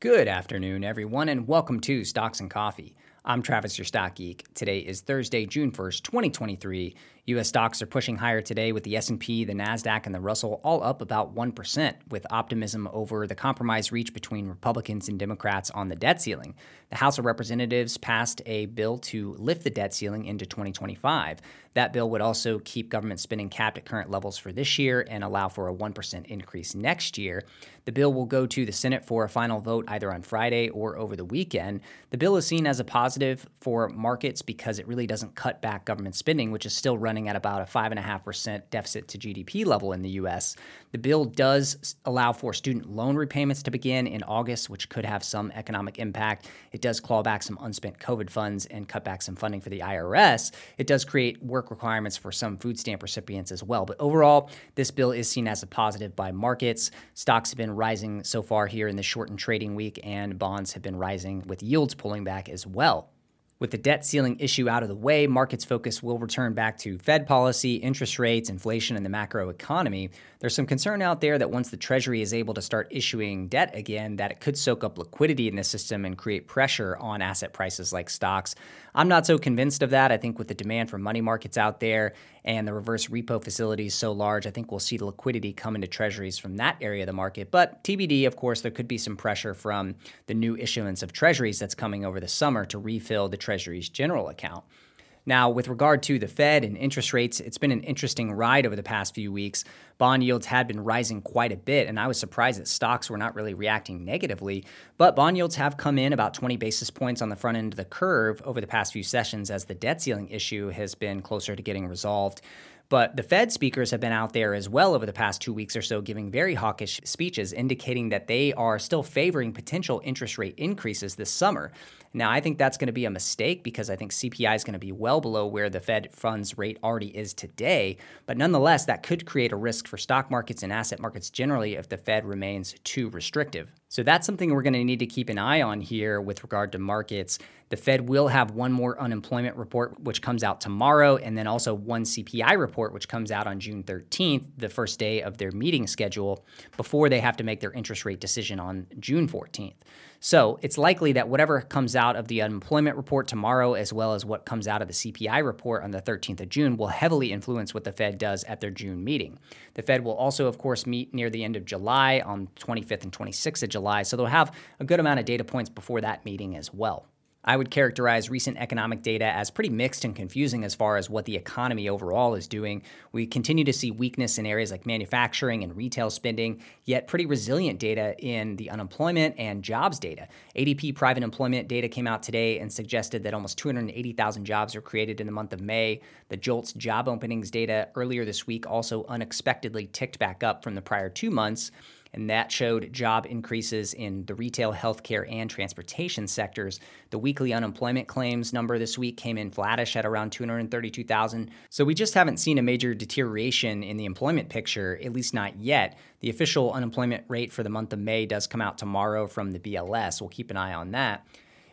Good afternoon, everyone, and welcome to Stocks and Coffee. I'm Travis, your stock geek. Today is Thursday, June 1st, 2023. U.S. stocks are pushing higher today with the S&P, the Nasdaq, and the Russell all up about 1%, with optimism over the compromise reached between Republicans and Democrats on the debt ceiling. The House of Representatives passed a bill to lift the debt ceiling into 2025. That bill would also keep government spending capped at current levels for this year and allow for a 1% increase next year. The bill will go to the Senate for a final vote either on Friday or over the weekend. The bill is seen as a positive for markets because it really doesn't cut back government spending, which is still running at about a 5.5% deficit to GDP level in the US. The bill does allow for student loan repayments to begin in August, which could have some economic impact. It does claw back some unspent COVID funds and cut back some funding for the IRS. It does create work work requirements for some food stamp recipients as well. But overall, this bill is seen as a positive by markets. Stocks have been rising so far here in the shortened trading week, and bonds have been rising with yields pulling back as well. With the debt ceiling issue out of the way, markets focus will return back to Fed policy, interest rates, inflation, and the macro economy. There's some concern out there that once the Treasury is able to start issuing debt again, that it could soak up liquidity in the system and create pressure on asset prices like stocks. I'm not so convinced of that. I think with the demand for money markets out there and the reverse repo facility is so large, I think we'll see the liquidity come into treasuries from that area of the market. But TBD, of course, there could be some pressure from the new issuance of treasuries that's coming over the summer to refill the treasury's general account. Now, with regard to the Fed and interest rates, it's been an interesting ride over the past few weeks. Bond yields had been rising quite a bit, and I was surprised that stocks were not really reacting negatively. But bond yields have come in about 20 basis points on the front end of the curve over the past few sessions as the debt ceiling issue has been closer to getting resolved. But the Fed speakers have been out there as well over the past two weeks or so, giving very hawkish speeches, indicating that they are still favoring potential interest rate increases this summer. Now, I think that's going to be a mistake because I think CPI is going to be well below where the Fed funds rate already is today. But nonetheless, that could create a risk for stock markets and asset markets generally if the Fed remains too restrictive. So that's something we're going to need to keep an eye on here with regard to markets. The Fed will have one more unemployment report, which comes out tomorrow, and then also one CPI report, which comes out on June 13th, the first day of their meeting schedule, before they have to make their interest rate decision on June 14th. So it's likely that whatever comes out of the unemployment report tomorrow, as well as what comes out of the CPI report on the 13th of June, will heavily influence what the Fed does at their June meeting. The Fed will also, of course, meet near the end of July on 25th and 26th of July, so they'll have a good amount of data points before that meeting as well. I would characterize recent economic data as pretty mixed and confusing as far as what the economy overall is doing. We continue to see weakness in areas like manufacturing and retail spending, yet pretty resilient data in the unemployment and jobs data. ADP private employment data came out today and suggested that almost 280,000 jobs were created in the month of May. The JOLTS job openings data earlier this week also unexpectedly ticked back up from the prior two months and that showed job increases in the retail, healthcare, and transportation sectors. The weekly unemployment claims number this week came in flattish at around 232,000. So we just haven't seen a major deterioration in the employment picture, at least not yet. The official unemployment rate for the month of May does come out tomorrow from the BLS. We'll keep an eye on that.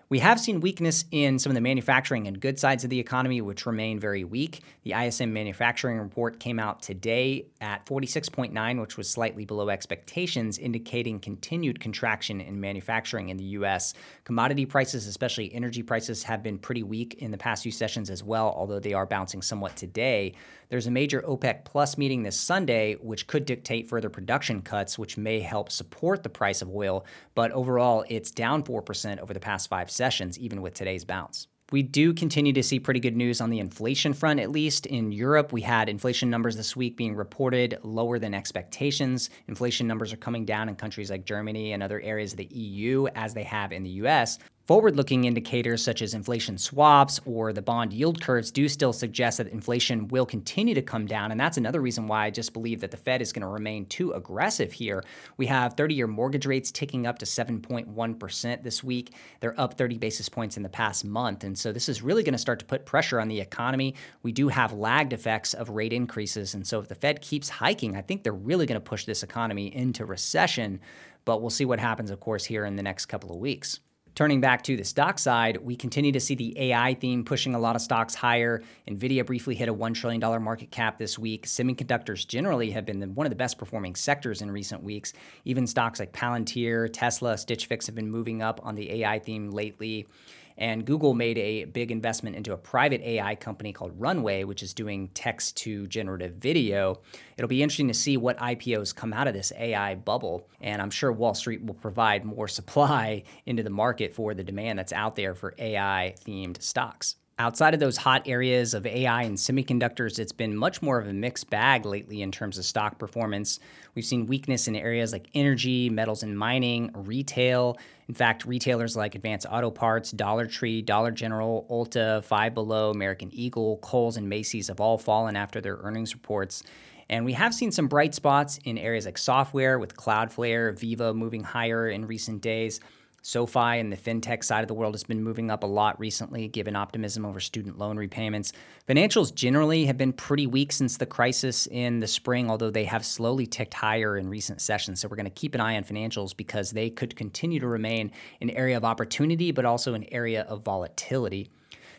We have seen weakness in some of the manufacturing and good sides of the economy, which remain very weak. The ISM manufacturing report came out today at 46.9, which was slightly below expectations, indicating continued contraction in manufacturing in the U.S. Commodity prices, especially energy prices, have been pretty weak in the past few sessions as well, although they are bouncing somewhat today. There's a major OPEC Plus meeting this Sunday, which could dictate further production cuts, which may help support the price of oil. But overall, it's down 4% over the past five sessions, even with today's bounce. We do continue to see pretty good news on the inflation front, at least. In Europe, we had inflation numbers this week being reported lower than expectations. Inflation numbers are coming down in countries like Germany and other areas of the EU as they have in the US. Forward looking indicators such as inflation swaps or the bond yield curves do still suggest that inflation will continue to come down. And that's another reason why I just believe that the Fed is going to remain too aggressive here. We have 30 year mortgage rates ticking up to 7.1% this week. They're up 30 basis points in the past month. And so this is really going to start to put pressure on the economy. We do have lagged effects of rate increases. And so if the Fed keeps hiking, I think they're really going to push this economy into recession. But we'll see what happens, of course, here in the next couple of weeks. Turning back to the stock side, we continue to see the AI theme pushing a lot of stocks higher. Nvidia briefly hit a $1 trillion market cap this week. Semiconductors generally have been one of the best performing sectors in recent weeks. Even stocks like Palantir, Tesla, Stitch Fix have been moving up on the AI theme lately. And Google made a big investment into a private AI company called Runway, which is doing text to generative video. It'll be interesting to see what IPOs come out of this AI bubble. And I'm sure Wall Street will provide more supply into the market for the demand that's out there for AI themed stocks. Outside of those hot areas of AI and semiconductors, it's been much more of a mixed bag lately in terms of stock performance. We've seen weakness in areas like energy, metals and mining, retail. In fact, retailers like Advance Auto Parts, Dollar Tree, Dollar General, Ulta, Five Below, American Eagle, Kohl's, and Macy's have all fallen after their earnings reports. And we have seen some bright spots in areas like software with Cloudflare, Veeva moving higher in recent days. SoFi and the fintech side of the world has been moving up a lot recently, given optimism over student loan repayments. Financials generally have been pretty weak since the crisis in the spring, although they have slowly ticked higher in recent sessions. So we're going to keep an eye on financials because they could continue to remain an area of opportunity, but also an area of volatility.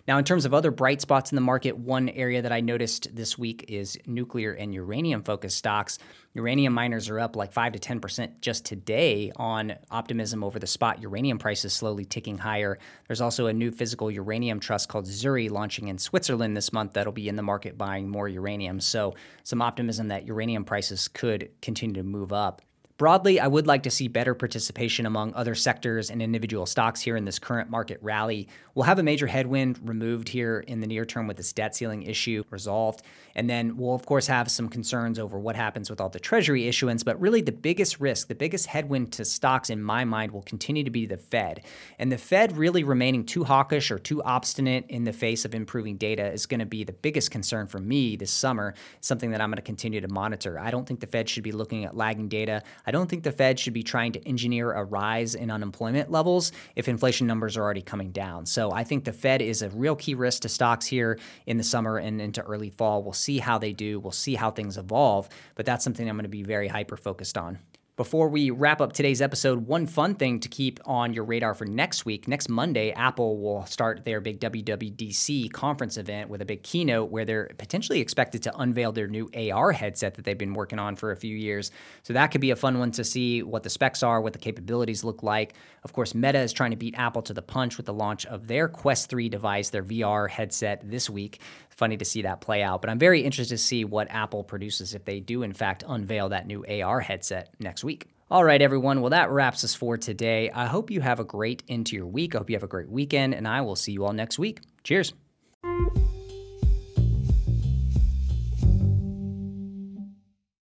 Now, in terms of other bright spots in the market, one area that I noticed this week is nuclear and uranium focused stocks. Uranium miners are up like 5 to 10% just today on optimism over the spot uranium prices slowly ticking higher. There's also a new physical uranium trust called Zuri launching in Switzerland this month that'll be in the market buying more uranium. So, some optimism that uranium prices could continue to move up. Broadly, I would like to see better participation among other sectors and individual stocks here in this current market rally. We'll have a major headwind removed here in the near term with this debt ceiling issue resolved. And then we'll, of course, have some concerns over what happens with all the Treasury issuance. But really, the biggest risk, the biggest headwind to stocks in my mind will continue to be the Fed. And the Fed really remaining too hawkish or too obstinate in the face of improving data is going to be the biggest concern for me this summer, something that I'm going to continue to monitor. I don't think the Fed should be looking at lagging data. I don't think the Fed should be trying to engineer a rise in unemployment levels if inflation numbers are already coming down. So I think the Fed is a real key risk to stocks here in the summer and into early fall. We'll see how they do, we'll see how things evolve, but that's something I'm going to be very hyper focused on. Before we wrap up today's episode, one fun thing to keep on your radar for next week. Next Monday, Apple will start their big WWDC conference event with a big keynote where they're potentially expected to unveil their new AR headset that they've been working on for a few years. So that could be a fun one to see what the specs are, what the capabilities look like. Of course, Meta is trying to beat Apple to the punch with the launch of their Quest 3 device, their VR headset this week funny to see that play out. But I'm very interested to see what Apple produces if they do, in fact, unveil that new AR headset next week. All right, everyone. Well, that wraps us for today. I hope you have a great into your week. I hope you have a great weekend, and I will see you all next week. Cheers.